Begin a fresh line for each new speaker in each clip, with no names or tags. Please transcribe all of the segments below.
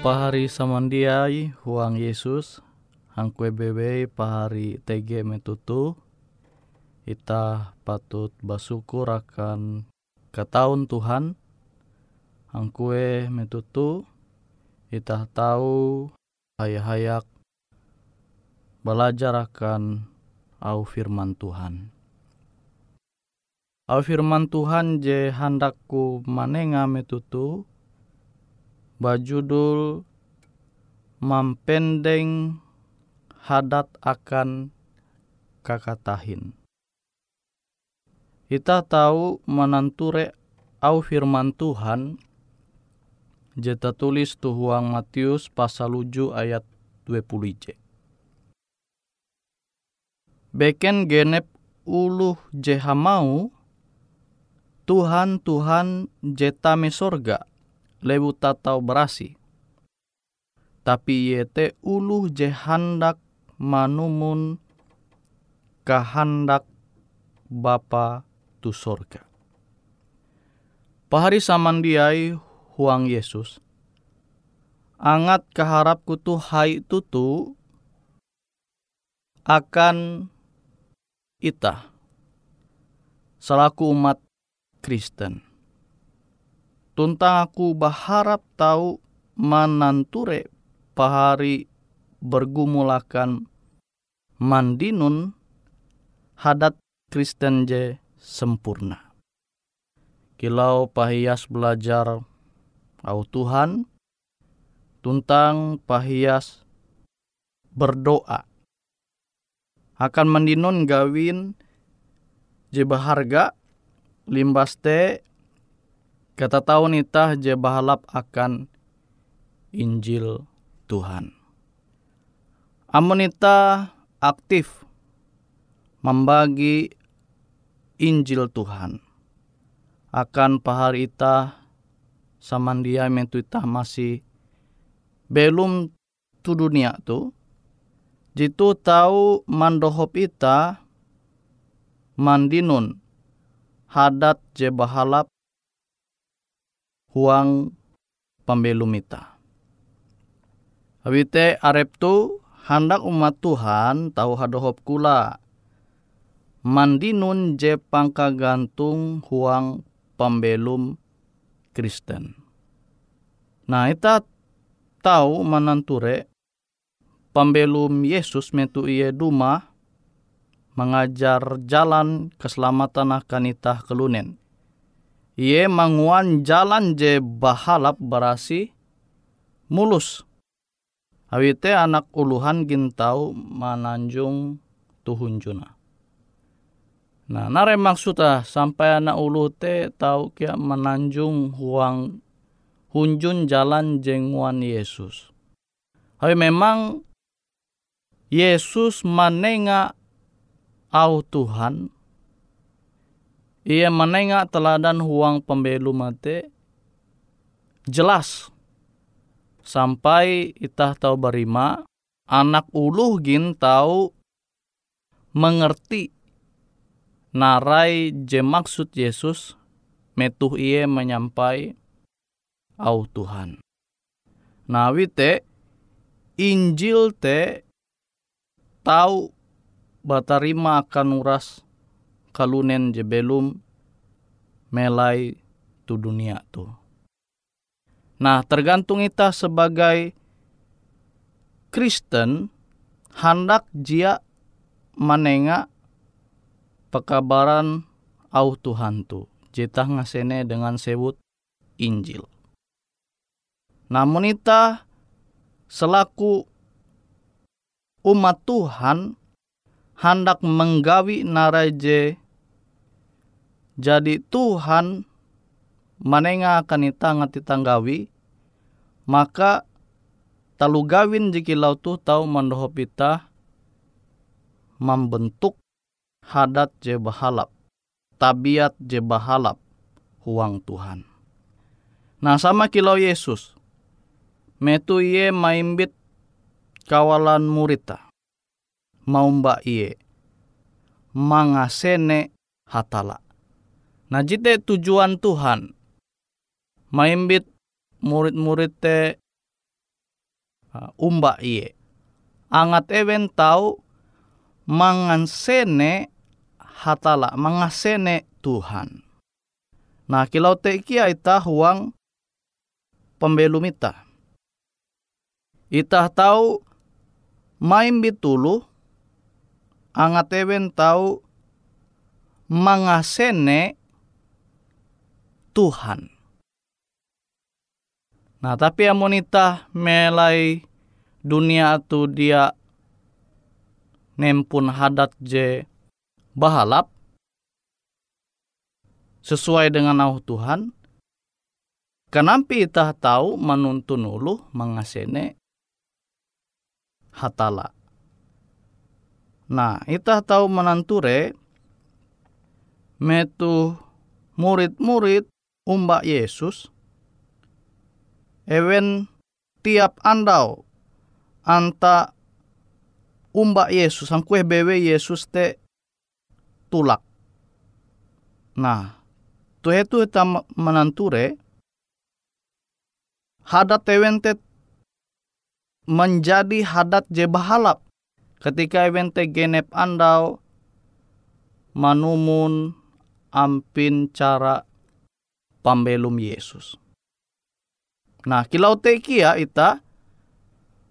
Pahari samandiai huang Yesus hangkue bebe pahari TG metutu ita patut bersyukur akan ketahuan Tuhan hangkue metutu ita tahu hayak-hayak belajar akan au firman Tuhan. Au firman Tuhan je handakku manenga metutu bajudul mampendeng hadat akan kakatahin. Kita tahu menanture au firman Tuhan jeta tulis tuhuang Matius pasal 7 ayat 20 j. Beken genep uluh jehamau Tuhan Tuhan jetame sorga lebu tatau berasi. Tapi yete uluh je handak manumun kahandak Bapa tu sorga. Pahari samandiai huang Yesus. Angat keharap kutu hai tutu akan ita selaku umat Kristen tuntang aku berharap tahu mananture pahari bergumulakan mandinun hadat Kristen je sempurna. Kilau pahias belajar au Tuhan, tuntang pahias berdoa. Akan mandinun gawin je baharga limbas te Kata tahun itah je bahalap akan Injil Tuhan. Amun ita aktif membagi Injil Tuhan akan pahar ita samandia mentu ita masih belum tu dunia tu jitu tahu mandohop ita mandinun hadat je bahalap huang pembelum ita. Awite arep tu handak umat Tuhan tahu hadohop kula mandinun je pangka gantung huang pembelum Kristen. Nah ita tahu mananture pembelum Yesus metu iye duma mengajar jalan keselamatan akan itah kelunen Ie manguan jalan je bahalap berasi mulus. Awite anak uluhan gintau mananjung tuhunjuna. Nah, nare maksudnya sampai anak ulu te tau kia menanjung huang hunjun jalan jenguan Yesus. Tapi memang Yesus manenga au Tuhan ia menengah teladan huang pembelu mate jelas. Sampai itah tahu berima anak uluh gin tahu mengerti. Narai je maksud Yesus metuh ia menyampai au Tuhan. Nawi te Injil te tahu batarima akan uras kalunen je belum melai tu dunia tu. Nah, tergantung kita sebagai Kristen hendak jia manenga pekabaran au Tuhan tu. Jita ngasene dengan sebut Injil. Namun ita selaku umat Tuhan hendak menggawi naraje jadi Tuhan manenga akan ita ngati tanggawi maka talu gawin lau tu tau mandohop ita membentuk hadat je bahalap tabiat je bahalap huang Tuhan. Nah sama kilau Yesus metu iye maimbit kawalan murita mau mbak iye mangasene hatala Nah jite tujuan Tuhan. Maimbit murid-murid te uh, umba iye. Angat ewen tau mangansene hatala, mangasene Tuhan. Nah, kilau te kia ita huang pembelum ita. Ita tahu main bitulu angat ewen tahu mangasene Tuhan. Nah, tapi amonita melai dunia tu dia nempun hadat je bahalap sesuai dengan au Tuhan. Kenapa kita tahu menuntun ulu mengasene hatala. Nah, kita tahu menanture metu murid-murid umba Yesus ewen tiap andau anta umba Yesus ang kue bewe Yesus te tulak. Nah, tuh itu kita menanture hadat ewen te menjadi hadat je bahalap ketika ewen te genep andau manumun ampin cara pambelum Yesus. Nah, kilau te kia ita,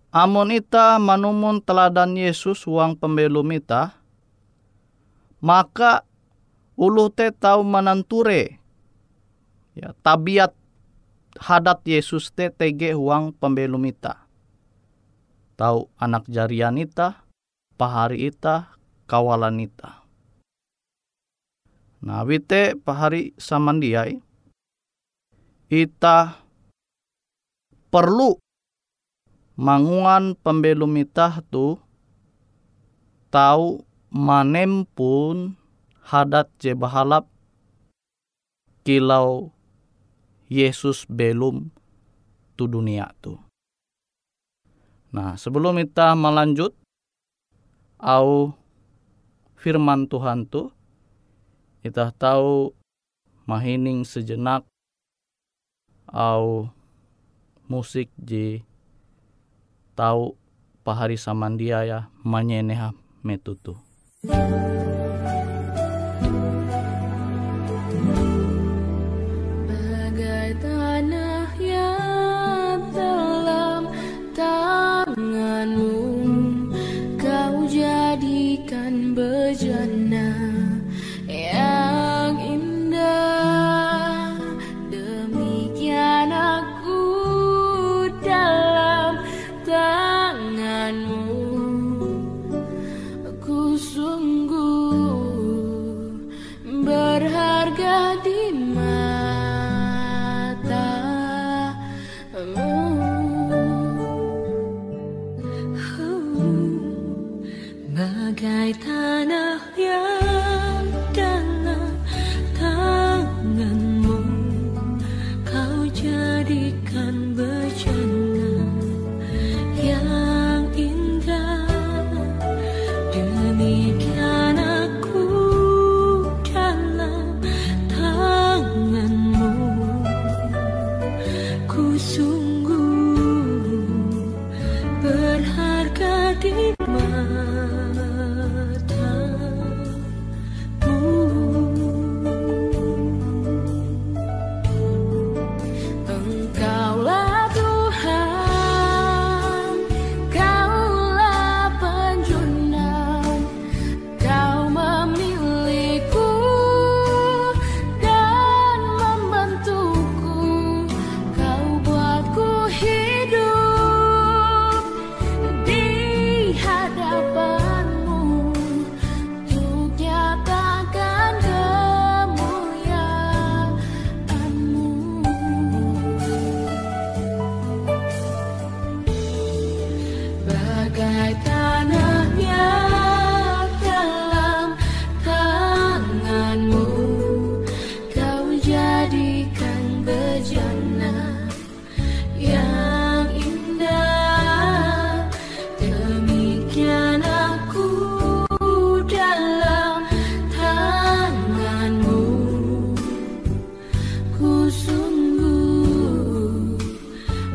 amon ita manumun teladan Yesus uang pembelum ita, maka ulu te tau mananture ya tabiat hadat Yesus te tege uang pembelum ita. Tahu anak jarian ita, pahari ita, kawalan ita. Nah, wite pahari samandiai, ita perlu manguan pembelum ita tu tahu manempun hadat je bahalap kilau Yesus belum tu dunia tu. Nah, sebelum kita melanjut au firman Tuhan tu kita tahu mahining sejenak au musik ji tahu pahari samandia ya manyeneha metutu.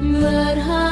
Berharap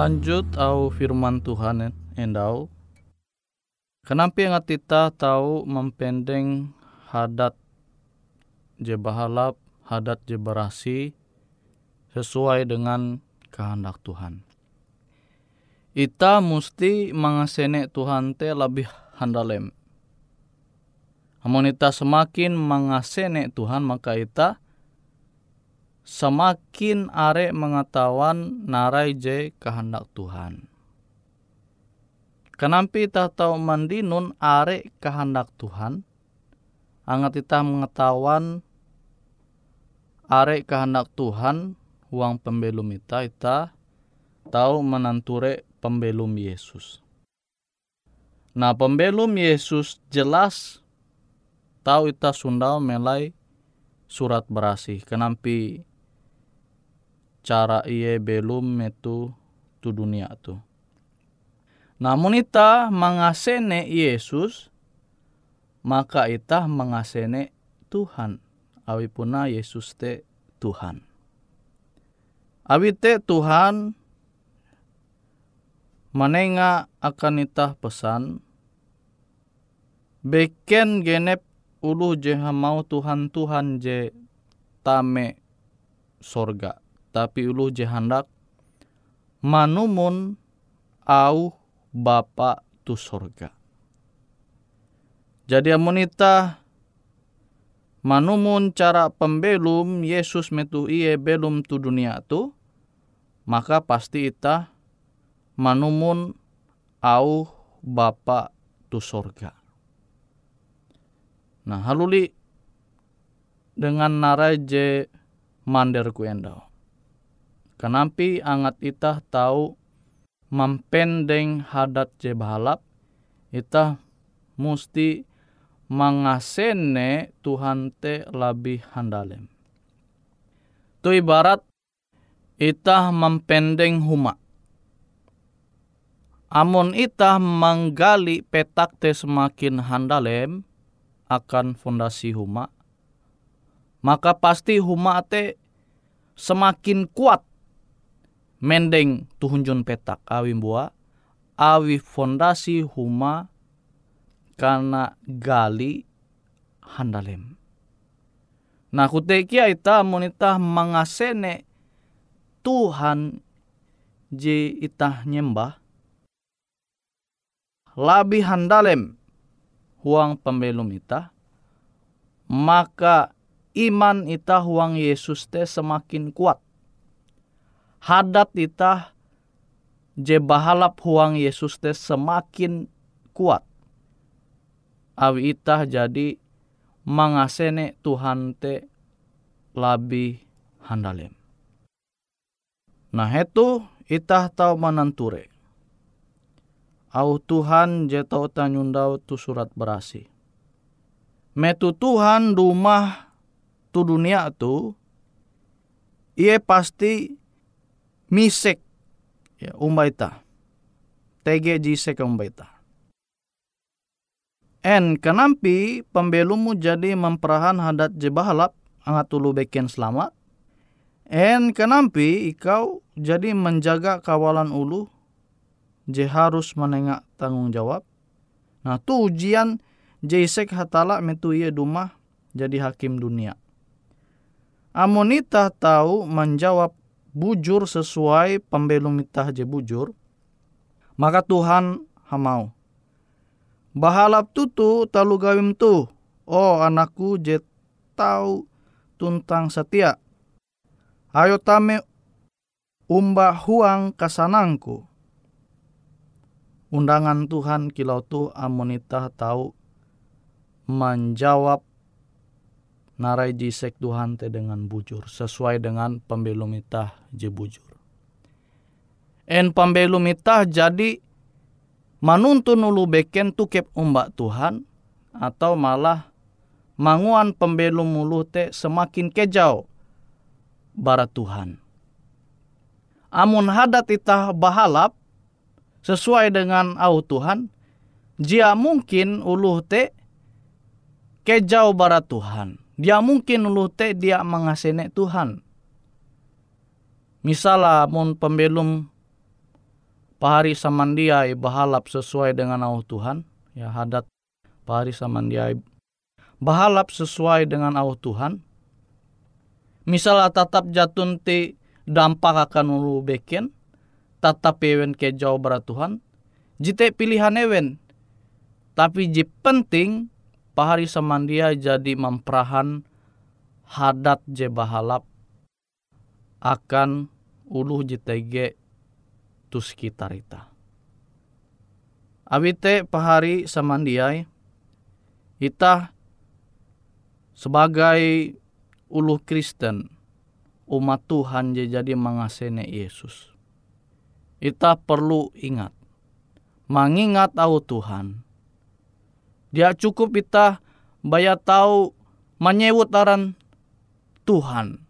Melanjut au firman Tuhan endau. Kenapa yang kita tahu mempendeng hadat je bahalap, hadat je berasi sesuai dengan kehendak Tuhan. Ita mesti mengasene Tuhan te lebih handalem. Amun ita semakin mengasene Tuhan maka ita semakin are mengetahuan narai je kehendak Tuhan. Kenapa ita tahu mandinun are kehendak Tuhan? Angat ita mengetahuan are kehendak Tuhan uang pembelum ita ita tahu menanture pembelum Yesus. Nah pembelum Yesus jelas tahu ita sundau melai surat berasih. Kenampi cara iye belum metu tu dunia tu. Namun ita mengasene Yesus maka ita mengasene Tuhan. Awi puna Yesus te Tuhan. Awi te Tuhan manenga akan itah pesan beken genep ulu je mau Tuhan Tuhan je tame sorga tapi ulu je hendak manumun au bapa tu sorga jadi amonita manumun cara pembelum Yesus metu iye belum tu dunia tu maka pasti itah manumun au Bapa tu sorga. Nah haluli dengan naraje mander ku endau. Kenampi angat itah tahu mampendeng hadat je itah musti mangasene Tuhan te lebih handalem. Tu ibarat itah mampendeng huma Amun itah menggali petak te semakin handalem akan fondasi huma, maka pasti huma te semakin kuat mendeng tuhunjun petak awi bua awi fondasi huma karena gali handalem. Nah kutekia ita monita mengasene Tuhan je itah nyembah lebih handalem huang pembelum ita, maka iman ita huang Yesus te semakin kuat. Hadat ita je bahalap huang Yesus te semakin kuat. Awi ita jadi mangasene Tuhan te lebih handalem. Nah itu itah tahu mananture au Tuhan jetau tanyundau tu surat berasi. Metu Tuhan rumah tu dunia tu, ia pasti misek ya umbaita. Tege jisek umbaita. En kenampi pembelumu jadi memperahan hadat jebahalap angat tulu beken selamat. En kenampi ikau jadi menjaga kawalan ulu je harus menengak tanggung jawab. Nah tu ujian isek hatala metu ia dumah jadi hakim dunia. Amonita tahu menjawab bujur sesuai pembelum itah je bujur, maka Tuhan hamau. Bahalap tutu talu gawim tu, oh anakku je tahu tuntang setia. Ayo tame umba huang kasanangku undangan Tuhan kilau tu amonita tahu menjawab narai jisek Tuhan te dengan bujur sesuai dengan pembelum itah je bujur. En pembelum itah jadi manuntun ulu beken tukep umbak Tuhan atau malah manguan pembelum ulu te semakin kejauh barat Tuhan. Amun hadat itah bahalap sesuai dengan au Tuhan, jia mungkin uluh te kejauh barat Tuhan. Dia mungkin uluh te dia mengasene Tuhan. Misalnya mun pembelum
pahari samandiai bahalap sesuai dengan au Tuhan. Ya hadat pahari samandiai bahalap sesuai dengan au Tuhan. Misalnya tetap jatun ti dampak akan ulu beken, tetap ewen ke jauh berat Tuhan. Jite pilihan ewen. Tapi ji penting pahari samandia jadi memperahan hadat je bahalap akan ulu jitege tu sekitar ita. Awite pahari samandiai ita sebagai ulu Kristen umat Tuhan jadi mengasene Yesus. Ita perlu ingat, mengingat au Tuhan. Dia cukup kita bayar tahu menyewut aran Tuhan.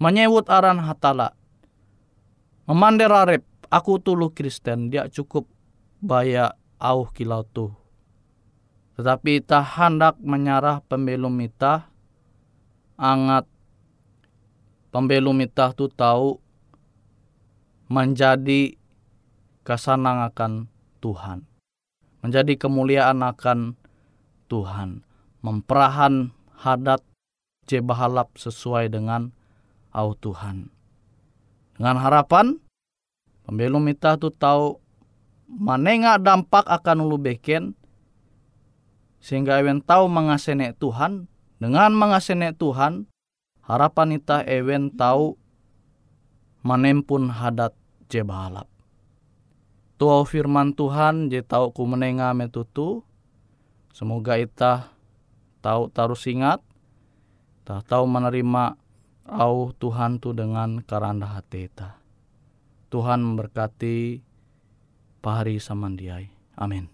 Menyewut aran hatala Memanderarep, aku tulu Kristen, dia cukup baya au kilau tu. Tetapi ita hendak menyarah pembelum ita, angat pembelum ita tu tahu menjadi kesanang akan Tuhan. Menjadi kemuliaan akan Tuhan. Memperahan hadat jebahalap sesuai dengan au Tuhan. Dengan harapan, pembelum kita tu tahu manenga dampak akan ulu beken, sehingga ewen tahu mengasene Tuhan, dengan mengasene Tuhan, harapan kita ewen tahu manempun hadat je balap. Tuau firman Tuhan je tahu ku menenga metutu, semoga kita tahu terus ingat, tak tahu menerima au Tuhan tu dengan karanda hati ta. Tuhan memberkati pahari samandiai. Amin.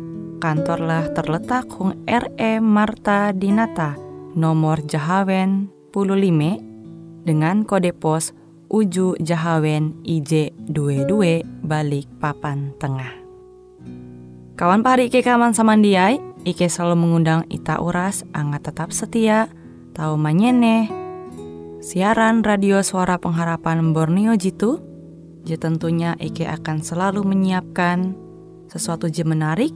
kantorlah terletak Hung RE Marta Dinata nomor Jahawen 15 dengan kode pos Uju Jahawen IJ 22 balik papan tengah. Kawan pari Ike kaman samandiai, Ike selalu mengundang Ita Uras, angga tetap setia, tahu manyene, siaran radio suara pengharapan Borneo Jitu, je tentunya Ike akan selalu menyiapkan sesuatu je menarik,